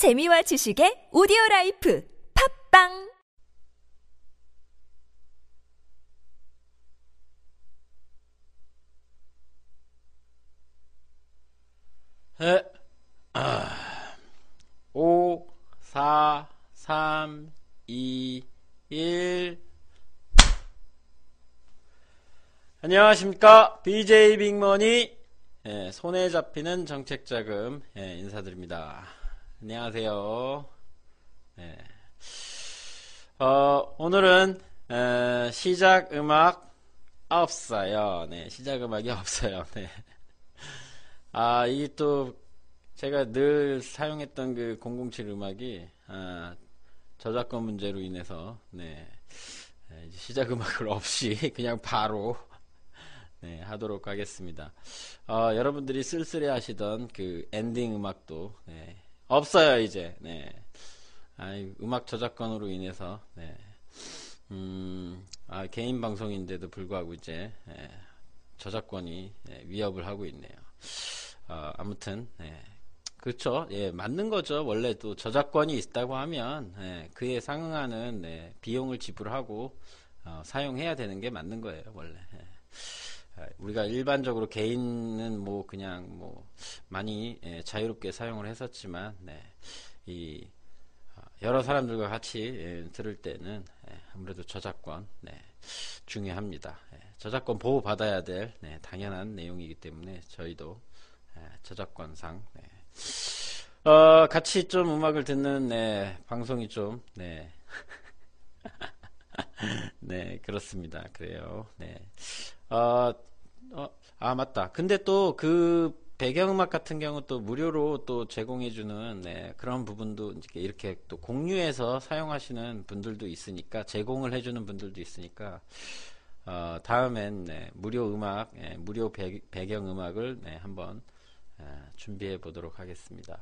재미와 지식의 오디오 라이프 팝빵 에, 아, 5, 4, 3, 2, 1. 안녕하십니까. BJ 빅머니, 예, 손에 잡히는 정책자금, 예, 인사드립니다. 안녕하세요. 예. 어, 오늘은, 에, 시작 음악 없어요. 네, 시작 음악이 없어요. 네. 아, 이게 또 제가 늘 사용했던 그 007 음악이 아, 저작권 문제로 인해서 네, 네, 시작 음악을 없이 그냥 바로 네, 하도록 하겠습니다. 어, 여러분들이 쓸쓸해 하시던 그 엔딩 음악도 네, 없어요 이제. 네. 아, 음악 저작권으로 인해서 네. 음, 아, 개인 방송인데도 불구하고 이제 예, 저작권이 예, 위협을 하고 있네요. 어, 아무튼 예, 그렇죠. 예, 맞는 거죠. 원래 또 저작권이 있다고 하면 예, 그에 상응하는 예, 비용을 지불하고 어, 사용해야 되는 게 맞는 거예요. 원래. 예. 아, 우리가 일반적으로 개인은 뭐 그냥 뭐 많이 예, 자유롭게 사용을 했었지만 네, 이 어, 여러 사람들과 같이 예, 들을 때는 예, 아무래도 저작권 네, 중요합니다. 예, 저작권 보호 받아야 될 네, 당연한 내용이기 때문에 저희도 예, 저작권상 네. 어, 같이 좀 음악을 듣는 네, 방송이 좀 네. 네, 그렇습니다. 그래요. 네. 어, 어, 아, 맞다. 근데 또 그 배경음악 같은 경우 또 무료로 또 제공해주는 네, 그런 부분도 이렇게 또 공유해서 사용하시는 분들도 있으니까 제공을 해주는 분들도 있으니까 어, 다음엔 네, 무료 음악, 네, 무료 배, 경 음악을 네, 한번 네, 준비해 보도록 하겠습니다.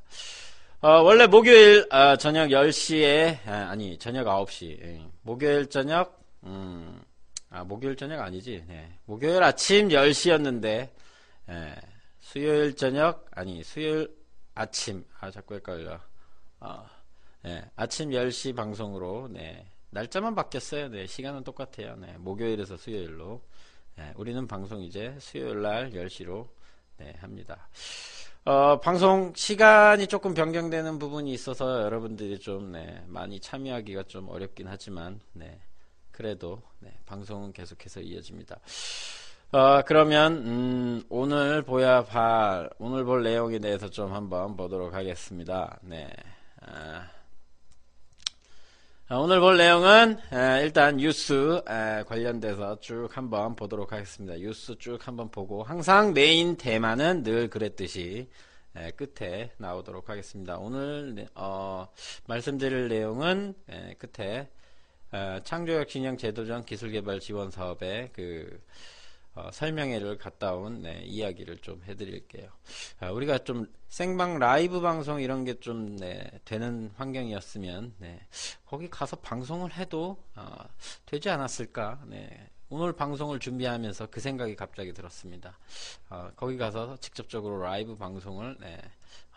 어, 원래 목요일 어, 저녁 10시에 아, 니 저녁 9시 예, 목요일 저녁 음, 아 목요일 저녁 아니지? 네, 목요일 아침 10시였는데 예, 수요일 저녁 아니 수요일 아침. 아 자꾸 헷갈려. 어, 예, 아침 10시 방송으로 네, 날짜만 바뀌었어요. 네, 시간은 똑같아요. 네, 목요일에서 수요일로. 예, 우리는 방송 이제 수요일 날 10시로 네, 합니다. 어, 방송 시간이 조금 변경되는 부분이 있어서 여러분들이 좀 네, 많이 참여하기가 좀 어렵긴 하지만 네, 그래도 네, 방송은 계속해서 이어집니다. 어, 그러면 음, 오늘 보야 발 오늘 볼 내용에 대해서 좀 한번 보도록 하겠습니다. 네. 아, 오늘 볼 내용은 에, 일단 뉴스 에, 관련돼서 쭉 한번 보도록 하겠습니다. 뉴스 쭉 한번 보고 항상 메인 테마는 늘 그랬듯이 에, 끝에 나오도록 하겠습니다. 오늘 어, 말씀드릴 내용은 끝에 어, 창조역 신형 제도전 기술개발 지원 사업의 그 어, 설명회를 갔다 온 네, 이야기를 좀 해드릴게요. 아, 우리가 좀 생방 라이브 방송 이런 게좀 네, 되는 환경이었으면 네, 거기 가서 방송을 해도 어, 되지 않았을까. 네, 오늘 방송을 준비하면서 그 생각이 갑자기 들었습니다. 어, 거기 가서 직접적으로 라이브 방송을 네,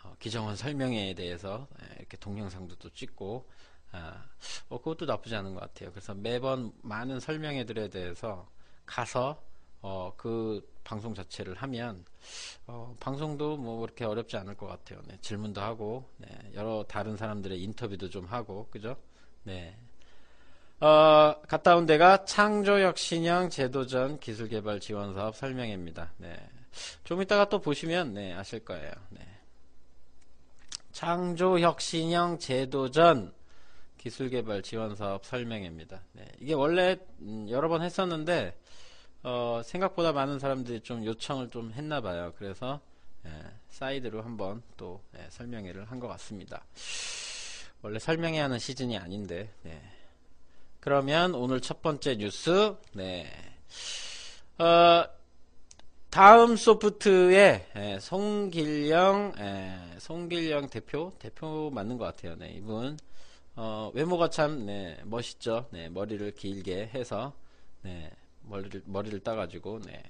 어, 기정원 설명회에 대해서 네, 이렇게 동영상도 또 찍고 아, 어, 그것도 나쁘지 않은 것 같아요. 그래서 매번 많은 설명회들에 대해서 가서 어, 그 방송 자체를 하면 어, 방송도 뭐 그렇게 어렵지 않을 것 같아요. 네, 질문도 하고 네, 여러 다른 사람들의 인터뷰도 좀 하고 그죠? 네. 어, 갔다 온 데가 창조혁신형 제도전 기술개발 지원사업 설명회입니다. 네. 좀 이따가 또 보시면 네, 아실 거예요. 네. 창조혁신형 제도전 기술개발 지원사업 설명회입니다. 네. 이게 원래 음, 여러 번 했었는데 어, 생각보다 많은 사람들이 좀 요청을 좀 했나 봐요. 그래서 예, 사이드로 한번 또 예, 설명회를 한 것 같습니다. 원래 설명회 하는 시즌이 아닌데 네. 그러면 오늘 첫 번째 뉴스 네. 어, 다음 소프트의 예, 송길영 예, 송길영 대표 대표 맞는 것 같아요. 네, 이분 어, 외모가 참 네, 멋있죠. 네, 머리를 길게 해서 네, 머리를 머리를 따가지고 네.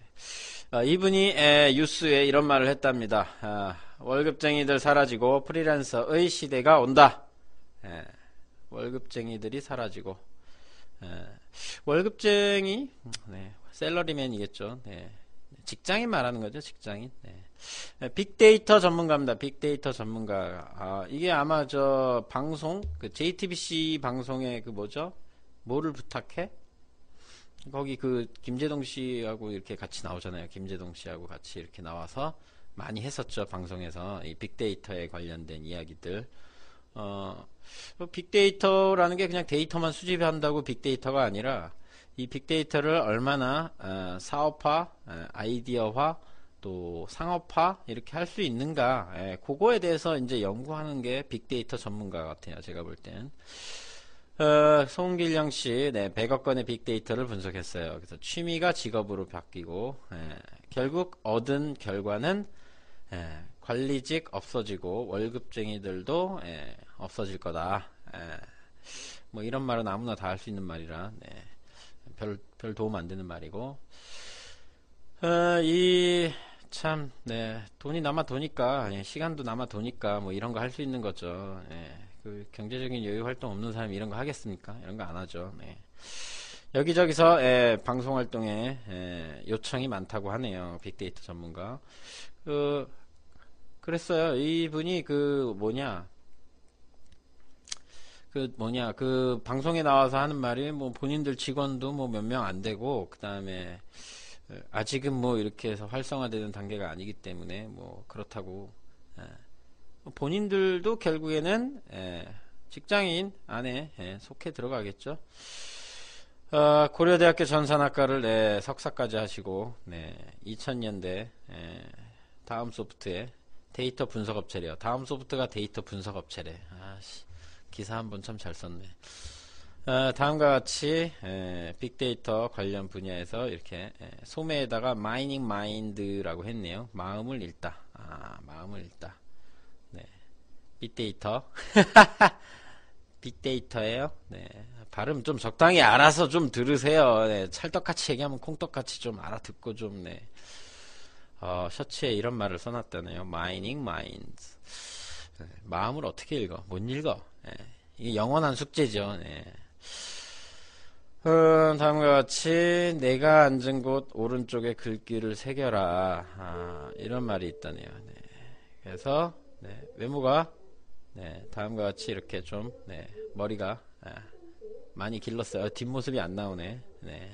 아, 이분이 에, 뉴스에 이런 말을 했답니다. 아, 월급쟁이들 사라지고 프리랜서의 시대가 온다. 에, 월급쟁이들이 사라지고 에, 월급쟁이 네, 셀러리맨이겠죠. 네. 직장인 말하는 거죠, 직장인. 네. 빅데이터 전문가입니다. 빅데이터 전문가. 아, 이게 아마 저 방송, 그 JTBC 방송의 그 뭐죠? 뭐를 부탁해? 거기 그 김재동 씨하고 이렇게 같이 나오잖아요. 김재동 씨하고 같이 이렇게 나와서 많이 했었죠. 방송에서 이 빅데이터에 관련된 이야기들. 어, 빅데이터라는 게 그냥 데이터만 수집한다고 빅데이터가 아니라 이 빅데이터를 얼마나 어, 사업화, 어, 아이디어화, 또 상업화 이렇게 할 수 있는가, 예, 그거에 대해서 이제 연구하는 게 빅데이터 전문가 같아요. 제가 볼 땐. 어, 송길영 씨, 네, 100억 건의 빅데이터를 분석했어요. 그래서 취미가 직업으로 바뀌고, 예, 결국 얻은 결과는 예, 관리직 없어지고 월급쟁이들도 예, 없어질 거다. 예, 뭐 이런 말은 아무나 다 할 수 있는 말이라 네, 별, 별 도움 안 되는 말이고 어, 이 참 네, 돈이 남아 도니까 예, 시간도 남아 도니까 뭐 이런 거 할 수 있는 거죠. 예, 그 경제적인 여유 활동 없는 사람이 이런 거 하겠습니까? 이런 거 안 하죠. 네. 여기저기서 예, 방송 활동에 예, 요청이 많다고 하네요. 빅데이터 전문가. 그 그랬어요. 이분이 그 뭐냐 그 뭐냐 그 방송에 나와서 하는 말이 뭐 본인들 직원도 뭐 몇 명 안 되고 그 다음에 아직은 뭐 이렇게 해서 활성화되는 단계가 아니기 때문에 뭐 그렇다고 예. 본인들도 결국에는 예, 직장인 안에 예, 속해 들어가겠죠. 어, 고려대학교 전산학과를 네, 석사까지 하시고 네, 2000년대 다음 소프트에 데이터 분석 업체래요. 다음 소프트가 데이터 분석 업체래. 아씨, 기사 한 번 참 잘 썼네. 어, 다음과 같이 에, 빅데이터 관련 분야에서 이렇게 에, 소매에다가 mining mind라고 했네요. 마음을 읽다. 아, 마음을 읽다. 네. 빅데이터. 빅데이터예요. 네. 발음 좀 적당히 알아서 좀 들으세요. 네. 찰떡같이 얘기하면 콩떡같이 좀 알아듣고 좀 네. 어, 셔츠에 이런 말을 써놨다네요. mining minds. 네, 마음을 어떻게 읽어? 못 읽어. 네, 이게 영원한 숙제죠. 네. 음, 다음과 같이 내가 앉은 곳 오른쪽에 글귀를 새겨라. 아, 이런 말이 있다네요. 네. 그래서 네, 외모가 네, 다음과 같이 이렇게 좀 네, 머리가 아, 많이 길렀어요. 뒷모습이 안 나오네. 네.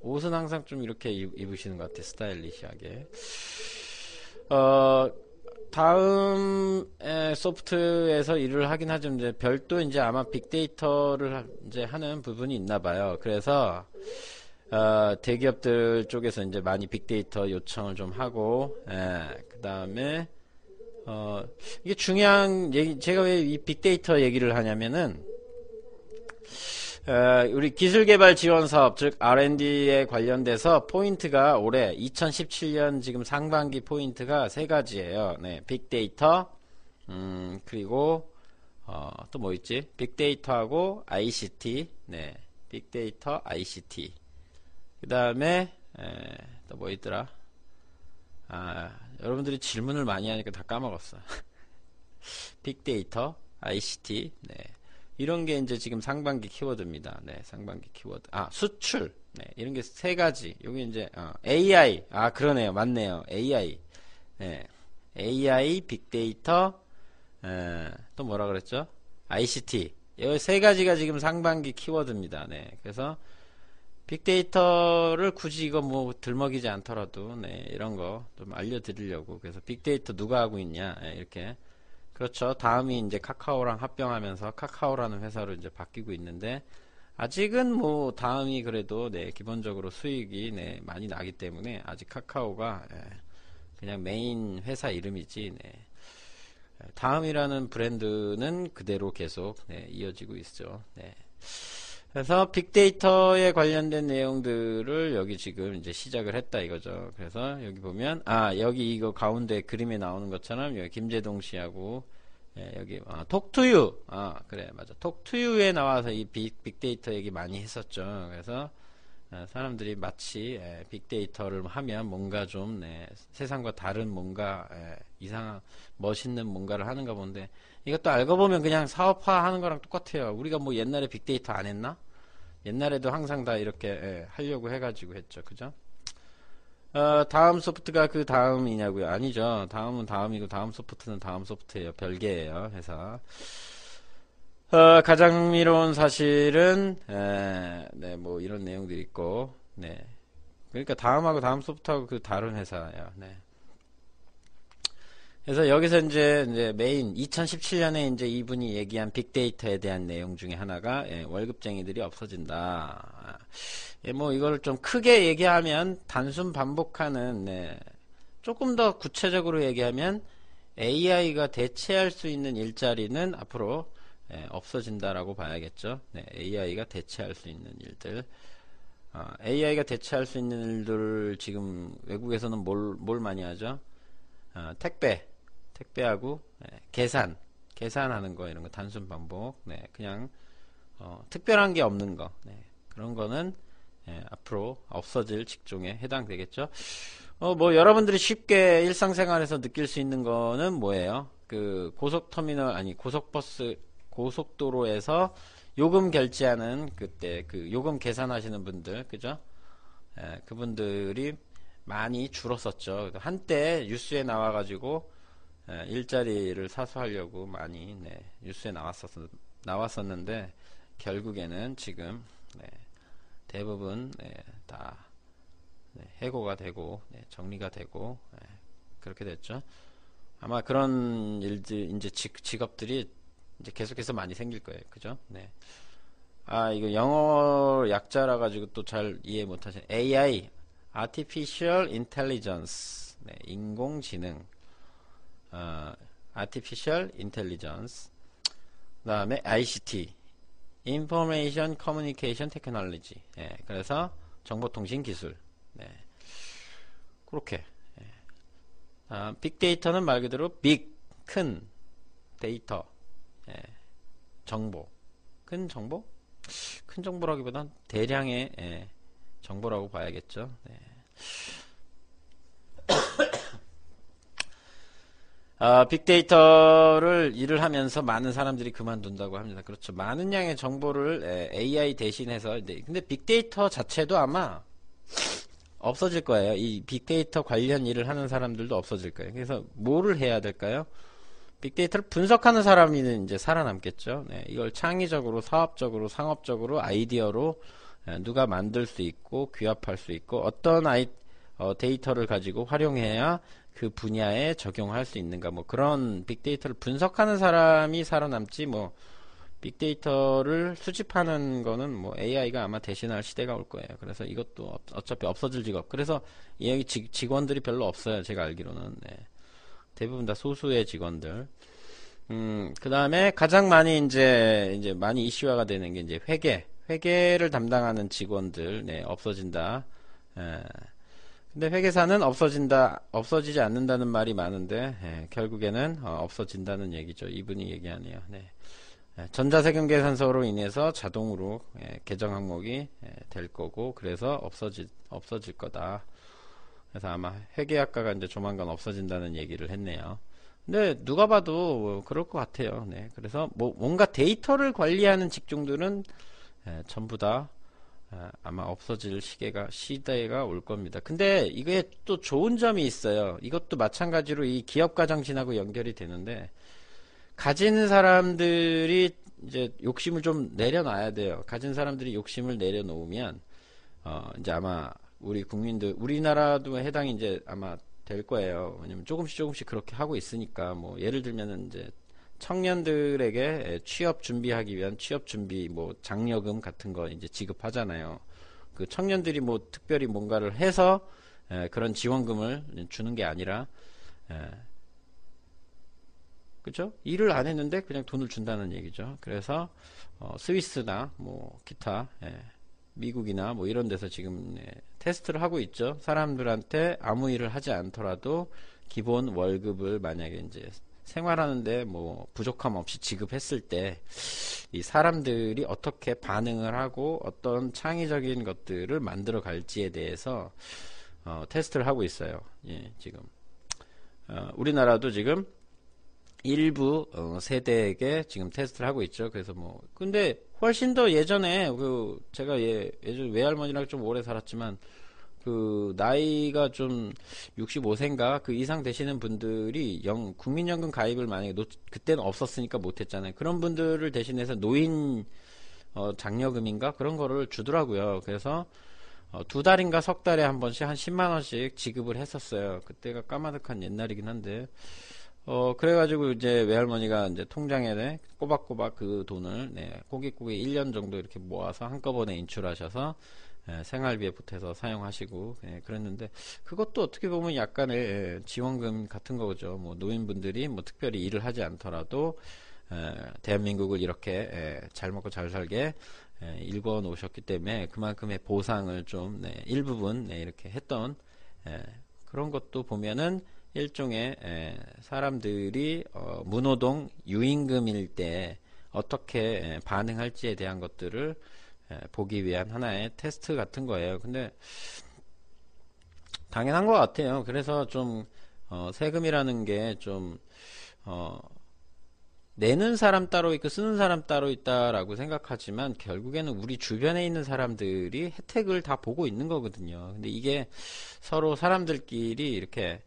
옷은 항상 좀 이렇게 입 으시는 것 같아요. 스타일리시하게. 어, 다음 소프트에서 일을 하긴 하죠. 이제 별도 이제 아마 빅데이터를 이제 하는 부분이 있나 봐요. 그래서 어, 대기업들 쪽에서 이제 많이 빅데이터 요청을 좀 하고, 예, 그 다음에 어, 이게 중요한 얘기, 제가 왜 이 빅데이터 얘기를 하냐면은 어, 우리 기술개발 지원 사업, 즉 R&D에 관련돼서 포인트가 올해 2017년 지금 상반기 포인트가 세 가지예요. 네, 빅데이터, 음, 그리고 어, 또 뭐 있지? 빅데이터하고 ICT, 네, 빅데이터, ICT. 그 다음에 또 뭐 있더라? 아, 여러분들이 질문을 많이 하니까 다 까먹었어. 빅데이터, ICT, 네. 이런 게 이제 지금 상반기 키워드입니다. 네, 상반기 키워드. 아, 수출. 네, 이런 게 세 가지. 여기 이제 어, AI. 아, 그러네요. 맞네요. AI. 네. AI, 빅데이터, 에, 또 뭐라 그랬죠? ICT. 이 세 가지가 지금 상반기 키워드입니다. 네. 그래서 빅데이터를 굳이 이거 뭐 들먹이지 않더라도 네, 이런 거 좀 알려드리려고 그래서 빅데이터 누가 하고 있냐 네, 이렇게 그렇죠. 다음이 이제 카카오랑 합병하면서 카카오라는 회사로 이제 바뀌고 있는데 아직은 뭐 다음이 그래도 네 기본적으로 수익이 네 많이 나기 때문에 아직 카카오가 예, 그냥 메인 회사 이름이지 네. 다음이라는 브랜드는 그대로 계속 네, 이어지고 있죠. 네. 그래서 빅데이터에 관련된 내용들을 여기 지금 이제 시작을 했다 이거죠. 그래서 여기 보면 아 여기 이거 가운데 그림에 나오는 것처럼 여기 김재동 씨하고 예, 여기 아, 톡투유 아 그래 맞아 톡투유에 나와서 이 빅, 빅데이터 얘기 많이 했었죠. 그래서 어, 사람들이 마치 예, 빅데이터를 하면 뭔가 좀 네, 세상과 다른 뭔가 예, 이상한 멋있는 뭔가를 하는가 본데 이것도 알고 보면 그냥 사업화 하는 거랑 똑같아요. 우리가 뭐 옛날에 빅데이터 안 했나? 옛날에도 항상 다 이렇게 예, 하려고 해가지고 했죠. 그죠? 어, 다음 소프트가 그 다음이냐고요? 아니죠. 다음은 다음이고 다음 소프트는 다음 소프트예요. 별개예요. 회사. 어, 가장 흥미로운 사실은 에, 네, 뭐 이런 내용들이 있고, 네. 그러니까 다음하고 다음 소프트하고 그 다른 회사예요. 네. 그래서 여기서 이제, 이제 메인 2017년에 이제 이분이 얘기한 빅데이터에 대한 내용 중에 하나가 예, 월급쟁이들이 없어진다. 예, 뭐 이걸 좀 크게 얘기하면 단순 반복하는 네, 조금 더 구체적으로 얘기하면 AI가 대체할 수 있는 일자리는 앞으로 예, 없어진다라고 봐야겠죠. 네, AI가 대체할 수 있는 일들. 어, AI가 대체할 수 있는 일들을 지금 외국에서는 뭘, 뭘 많이 하죠? 어, 택배, 택배하고 네, 계산, 계산하는 거 이런 거 단순 반복. 네, 그냥 어, 특별한 게 없는 거. 네, 그런 거는 예, 앞으로 없어질 직종에 해당되겠죠. 어, 뭐 여러분들이 쉽게 일상생활에서 느낄 수 있는 거는 뭐예요? 그 고속터미널 아니 고속버스 고속도로에서 요금 결제하는 그때 그 요금 계산하시는 분들 그죠? 예, 그분들이 많이 줄었었죠. 한때 뉴스에 나와가지고 예, 일자리를 사수하려고 많이 네, 뉴스에 나왔었 나왔었는데 결국에는 지금 네, 대부분 네, 다 네, 해고가 되고 네, 정리가 되고 네, 그렇게 됐죠. 아마 그런 일들 이제 직, 업들이 이제 계속해서 많이 생길 거예요. 그죠? 네. 아, 이거 영어 약자라 가지고 또 잘 이해 못 하시네. AI, Artificial Intelligence. 네, 인공지능. 어, Artificial Intelligence. 그 다음에 ICT. Information Communication Technology. 네, 그래서 정보통신 기술. 네. 그렇게. 네. 아, 빅데이터는 말 그대로 빅, 큰 데이터. 예, 정보. 큰 정보? 큰 정보라기보단 대량의 예, 정보라고 봐야겠죠. 네. 아, 빅데이터를 일을 하면서 많은 사람들이 그만둔다고 합니다. 그렇죠. 많은 양의 정보를 예, AI 대신해서 근데 빅데이터 자체도 아마 없어질 거예요. 이 빅데이터 관련 일을 하는 사람들도 없어질 거예요. 그래서 뭐를 해야 될까요? 빅데이터를 분석하는 사람이 이제 살아남겠죠. 네, 이걸 창의적으로, 사업적으로, 상업적으로, 아이디어로 예, 누가 만들 수 있고 귀합할 수 있고 어떤 아이 어, 데이터를 가지고 활용해야 그 분야에 적용할 수 있는가 뭐 그런 빅데이터를 분석하는 사람이 살아남지 뭐 빅데이터를 수집하는 거는 뭐 AI가 아마 대신할 시대가 올 거예요. 그래서 이것도 어차피 없어질 직업. 그래서 이 직원들이 별로 없어요. 제가 알기로는. 네. 대부분 다 소수의 직원들. 음, 그 다음에 가장 많이 이제, 이제 많이 이슈화가 되는 게 이제 회계. 회계를 담당하는 직원들, 네, 없어진다. 예. 근데 회계사는 없어진다, 없어지지 않는다는 말이 많은데, 예, 결국에는 어, 없어진다는 얘기죠. 이분이 얘기하네요. 네. 예, 전자세금 계산서로 인해서 자동으로 예, 계정 항목이 예, 될 거고, 그래서 없어지, 없어질 거다. 그래서 아마 회계학과가 이제 조만간 없어진다는 얘기를 했네요. 근데 누가 봐도 뭐 그럴 것 같아요. 네. 그래서 뭐 뭔가 데이터를 관리하는 직종들은 예, 전부 다 예, 아마 없어질 시계가 시대가 올 겁니다. 근데 이게 또 좋은 점이 있어요. 이것도 마찬가지로 이 기업가 정신하고 연결이 되는데 가진 사람들이 이제 욕심을 좀 내려놔야 돼요. 가진 사람들이 욕심을 내려놓으면 어 이제 아마 우리 국민들 우리나라도 해당이 이제 아마 될 거예요. 왜냐면 조금씩 조금씩 그렇게 하고 있으니까 뭐 예를 들면은 이제 청년들에게 취업 준비하기 위한 취업 준비 뭐 장려금 같은 거 이제 지급하잖아요. 그 청년들이 뭐 특별히 뭔가를 해서 에, 그런 지원금을 주는 게 아니라 에, 그죠? 일을 안 했는데 그냥 돈을 준다는 얘기죠. 그래서 어, 스위스나 뭐 기타 에, 미국이나 뭐 이런 데서 지금 네, 테스트를 하고 있죠. 사람들한테 아무 일을 하지 않더라도 기본 월급을 만약에 이제 생활하는데 뭐 부족함 없이 지급했을 때 이 사람들이 어떻게 반응을 하고 어떤 창의적인 것들을 만들어 갈지에 대해서 어, 테스트를 하고 있어요. 예, 지금 어, 우리나라도 지금 일부 어, 세대에게 지금 테스트를 하고 있죠. 그래서 뭐 근데 훨씬 더 예전에 그 제가 예, 예전 외할머니랑 좀 오래 살았지만 그 나이가 좀 65세인가 그 이상 되시는 분들이 영 국민연금 가입을 만약에 노, 그때는 없었으니까 못했잖아요. 그런 분들을 대신해서 노인 어, 장려금인가 그런 거를 주더라고요. 그래서 어, 두 달인가 석 달에 한 번씩 한 10만 원씩 지급을 했었어요. 그때가 까마득한 옛날이긴 한데 어 그래가지고 이제 외할머니가 이제 통장에 네, 꼬박꼬박 그 돈을 네, 꼬깃꼬깃 1년 정도 이렇게 모아서 한꺼번에 인출하셔서 예, 생활비에 보태서 사용하시고 예, 그랬는데 그것도 어떻게 보면 약간의 예, 지원금 같은 거죠. 뭐 노인분들이 뭐 특별히 일을 하지 않더라도 예, 대한민국을 이렇게 예, 잘 먹고 잘 살게 예, 일궈 놓으셨기 때문에 그만큼의 보상을 좀 네, 일부분 네, 이렇게 했던 예, 그런 것도 보면은 일종의 예, 사람들이 어, 무노동 유임금일 때 어떻게 예, 반응할지에 대한 것들을 예, 보기 위한 하나의 테스트 같은 거예요. 근데 당연한 것 같아요. 그래서 좀 어, 세금이라는 게좀 어, 내는 사람 따로 있고 쓰는 사람 따로 있다라고 생각하지만 결국에는 우리 주변에 있는 사람들이 혜택을 다 보고 있는 거거든요. 근데 이게 서로 사람들끼리 이렇게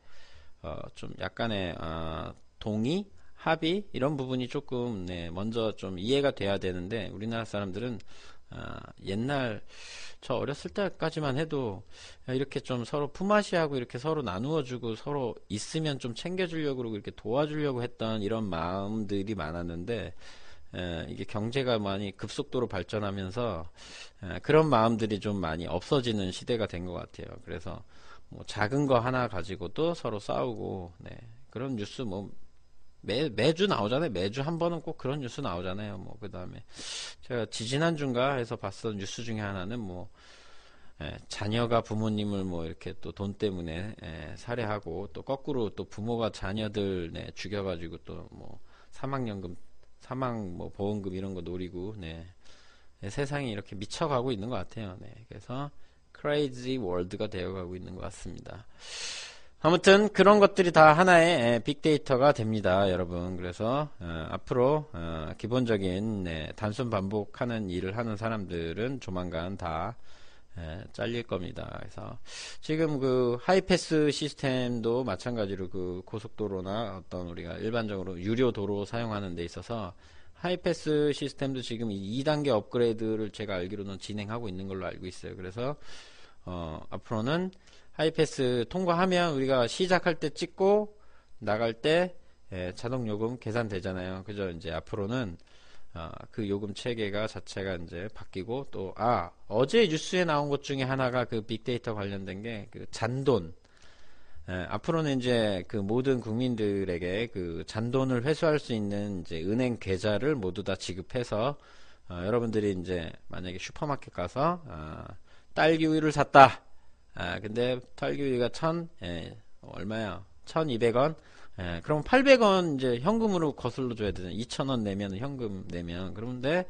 어, 좀 약간의 어, 동의, 합의 이런 부분이 조금 네, 먼저 좀 이해가 돼야 되는데 우리나라 사람들은 아, 옛날 저 어렸을 때까지만 해도 이렇게 좀 서로 품앗이하고 이렇게 서로 나누어주고 서로 있으면 좀 챙겨주려고 그러고 이렇게 도와주려고 했던 이런 마음들이 많았는데 에, 이게 경제가 많이 급속도로 발전하면서 에, 그런 마음들이 좀 많이 없어지는 시대가 된 것 같아요. 그래서 뭐 작은 거 하나 가지고도 서로 싸우고 네, 그런 뉴스 뭐 매, 매주 나오잖아요. 매주 한 번은 꼭 그런 뉴스 나오잖아요. 뭐, 그 다음에, 제가 지지난주인가 해서 봤던 뉴스 중에 하나는 뭐, 예, 자녀가 부모님을 뭐 이렇게 또 돈 때문에 예, 살해하고 또 거꾸로 또 부모가 자녀들 네, 죽여가지고 또 뭐 사망연금, 사망 뭐 보험금 이런 거 노리고 네, 네, 세상이 이렇게 미쳐가고 있는 것 같아요. 네, 그래서 crazy world가 되어가고 있는 것 같습니다. 아무튼 그런 것들이 다 하나의 빅데이터가 됩니다, 여러분. 그래서 어, 앞으로 어, 기본적인 네, 단순 반복하는 일을 하는 사람들은 조만간 다 에, 잘릴 겁니다. 그래서 지금 그 하이패스 시스템도 마찬가지로 그 고속도로나 어떤 우리가 일반적으로 유료 도로 사용하는 데 있어서 하이패스 시스템도 지금 2단계 업그레이드를 제가 알기로는 진행하고 있는 걸로 알고 있어요. 그래서 어, 앞으로는 하이패스 통과하면 우리가 시작할 때 찍고 나갈 때 예, 자동 요금 계산되잖아요. 그죠? 이제 앞으로는 어, 그 요금 체계가 자체가 이제 바뀌고 또 아 어제 뉴스에 나온 것 중에 하나가 그 빅데이터 관련된 게 그 잔돈 예, 앞으로는 이제 그 모든 국민들에게 그 잔돈을 회수할 수 있는 이제 은행 계좌를 모두 다 지급해서 어, 여러분들이 이제 만약에 슈퍼마켓 가서 어, 딸기 우유를 샀다 아, 근데 탈규위가 천, 예, 얼마야? 1200원? 예, 그럼 800원 이제 현금으로 거슬러 줘야 되잖아. 2000원 내면 현금 내면. 그런데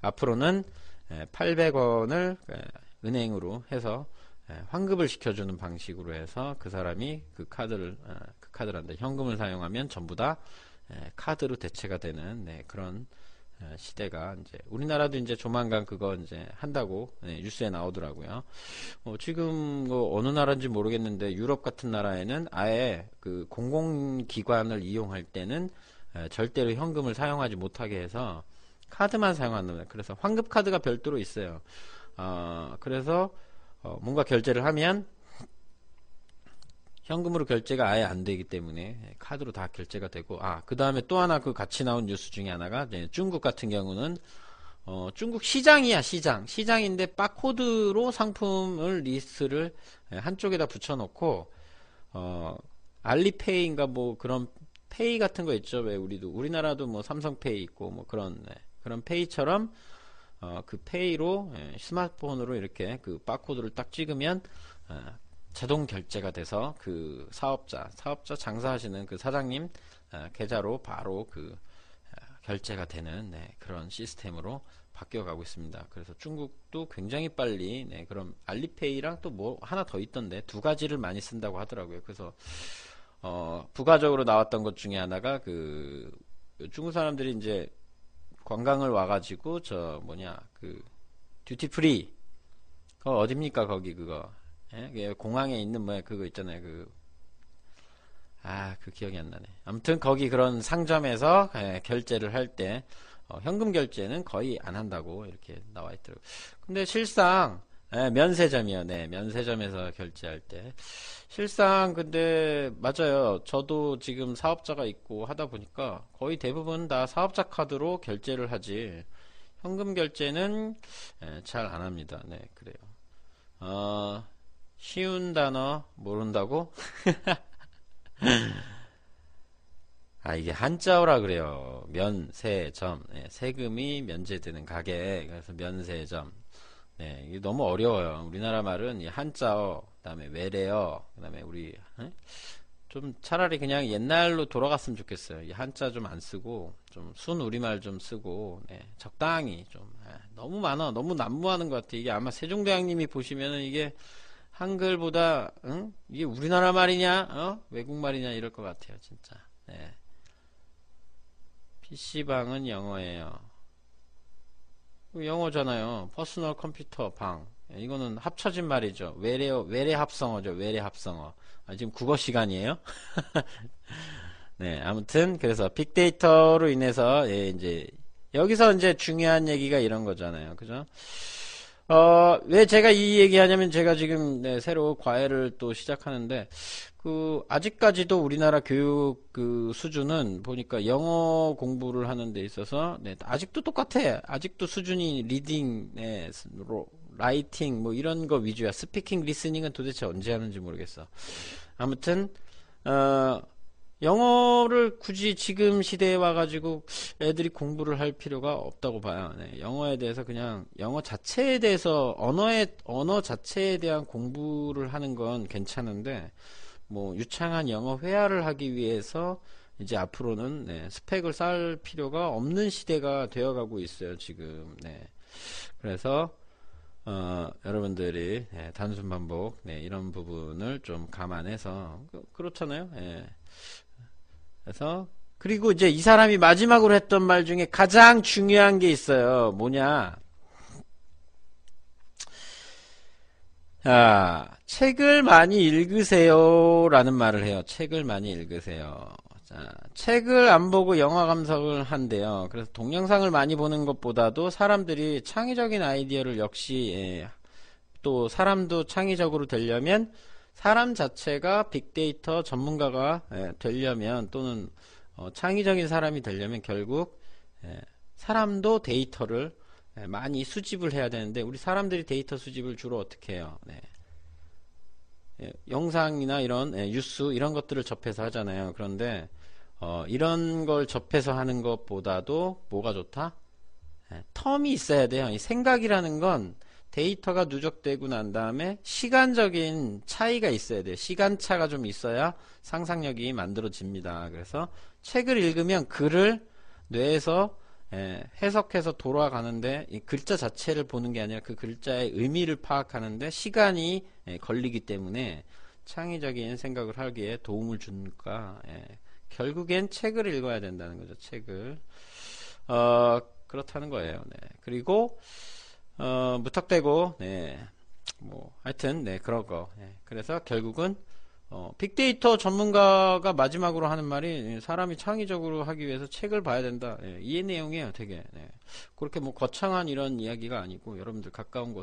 앞으로는 예, 800원을 예, 은행으로 해서 예, 환급을 시켜주는 방식으로 해서 그 사람이 그 카드를, 아, 그 카드란다. 현금을 사용하면 전부 다 예, 카드로 대체가 되는 네, 그런 어, 시대가 이제 우리나라도 이제 조만간 그거 이제 한다고 네, 뉴스에 나오더라고요. 어, 지금 뭐 어느 나라인지 모르겠는데 유럽 같은 나라에는 아예 그 공공기관을 이용할 때는 에, 절대로 현금을 사용하지 못하게 해서 카드만 사용한다. 그래서 환급 카드가 별도로 있어요. 어, 그래서 어, 뭔가 결제를 하면 현금으로 결제가 아예 안 되기 때문에 카드로 다 결제가 되고 아 그 다음에 또 하나 그 같이 나온 뉴스 중에 하나가 중국 같은 경우는 어, 중국 시장이야 시장. 시장인데 바코드로 상품을 리스트를 한쪽에다 붙여놓고 어, 알리페이인가 뭐 그런 페이 같은 거 있죠. 왜 우리도 우리나라도 뭐 삼성페이 있고 뭐 그런 네, 그런 페이처럼 어, 그 페이로 예, 스마트폰으로 이렇게 그 바코드를 딱 찍으면 어, 자동 결제가 돼서 그 사업자, 사업자 장사하시는 그 사장님 아, 계좌로 바로 그 아, 결제가 되는 네, 그런 시스템으로 바뀌어가고 있습니다. 그래서 중국도 굉장히 빨리 네, 그럼 알리페이랑 또 뭐 하나 더 있던데 두 가지를 많이 쓴다고 하더라고요. 그래서 어, 부가적으로 나왔던 것 중에 하나가 그 중국 사람들이 이제 관광을 와가지고 저 뭐냐 그 duty free 그 어딥니까 거기 그거 예? 공항에 있는 뭐 그거 있잖아요 그 아, 그 기억이 안 나네. 아무튼 거기 그런 상점에서 예, 결제를 할때 어, 현금 결제는 거의 안 한다고 이렇게 나와 있더라고요. 근데 실상 예, 면세점이요. 네, 면세점에서 결제할 때 실상 근데 맞아요. 저도 지금 사업자가 있고 하다 보니까 거의 대부분 다 사업자 카드로 결제를 하지 현금 결제는 예, 잘안 합니다. 네, 그래요. 어, 쉬운 단어 모른다고? 아, 이게 한자어라 그래요. 면세점. 네, 세금이 면제되는 가게. 그래서 면세점. 네, 이게 너무 어려워요. 우리나라 말은 이 한자어, 그다음에 외래어, 그다음에 우리 에? 좀 차라리 그냥 옛날로 돌아갔으면 좋겠어요. 이 한자 좀 안 쓰고 좀 순 우리말 좀 쓰고 네, 적당히 좀 에, 너무 많아. 너무 난무하는 것 같아. 이게 아마 세종대왕님이 보시면은 이게 한글보다 응? 이게 우리나라 말이냐, 어? 외국 말이냐 이럴 것 같아요, 진짜. 네. PC방은 영어예요. 영어잖아요. 퍼스널 컴퓨터 방. 이거는 합쳐진 말이죠. 외래 외래 합성어죠. 외래 합성어. 아, 지금 국어 시간이에요? 네, 아무튼 그래서 빅데이터로 인해서 예, 이제 여기서 이제 중요한 얘기가 이런 거잖아요. 그죠? 어, 왜 제가 이 얘기 하냐면 제가 지금 네, 새로 과외를 또 시작하는데 그 아직까지도 우리나라 교육 그 수준은 보니까 영어 공부를 하는 데 있어서 네, 아직도 똑같아. 아직도 수준이 reading, 네, writing 뭐 이런 거 위주야. speaking, listening은 도대체 언제 하는지 모르겠어. 아무튼 어 영어를 굳이 지금 시대에 와가지고 애들이 공부를 할 필요가 없다고 봐요. 네, 영어에 대해서 그냥 영어 자체에 대해서 언어의 언어 자체에 대한 공부를 하는 건 괜찮은데 뭐 유창한 영어 회화를 하기 위해서 이제 앞으로는 네, 스펙을 쌓을 필요가 없는 시대가 되어가고 있어요. 지금. 네. 그래서 어, 여러분들이 네, 단순 반복 네, 이런 부분을 좀 감안해서 그, 렇잖아요 예. 그래서 그리고 이제 이 사람이 마지막으로 했던 말 중에 가장 중요한 게 있어요. 뭐냐? 자, 책을 많이 읽으세요. 라는 말을 해요. 책을 많이 읽으세요. 자, 책을 안 보고 영화 감상을 한대요. 그래서 동영상을 많이 보는 것보다도 사람들이 창의적인 아이디어를 역시, 예, 또 사람도 창의적으로 되려면 사람 자체가 빅데이터 전문가가 예, 되려면 또는 어, 창의적인 사람이 되려면 결국 예, 사람도 데이터를 예, 많이 수집을 해야 되는데 우리 사람들이 데이터 수집을 주로 어떻게 해요? 네. 예, 영상이나 이런 예, 뉴스 이런 것들을 접해서 하잖아요. 그런데 어, 이런 걸 접해서 하는 것보다도 뭐가 좋다? 예, 텀이 있어야 돼요. 이 생각이라는 건 데이터가 누적되고 난 다음에 시간적인 차이가 있어야 돼요. 시간차가 좀 있어야 상상력이 만들어집니다. 그래서 책을 읽으면 글을 뇌에서 예, 해석해서 돌아가는데 이 글자 자체를 보는 게 아니라 그 글자의 의미를 파악하는데 시간이 예, 걸리기 때문에 창의적인 생각을 하기에 도움을 주니까 예, 결국엔 책을 읽어야 된다는 거죠. 책을 어, 그렇다는 거예요. 네. 그리고 어, 무턱대고, 네. 뭐, 하여튼, 네, 그런 거. 네. 그래서 결국은, 어, 빅데이터 전문가가 마지막으로 하는 말이 사람이 창의적으로 하기 위해서 책을 봐야 된다. 네, 이 내용이에요, 되게. 네. 그렇게 뭐 거창한 이런 이야기가 아니고 여러분들 가까운 곳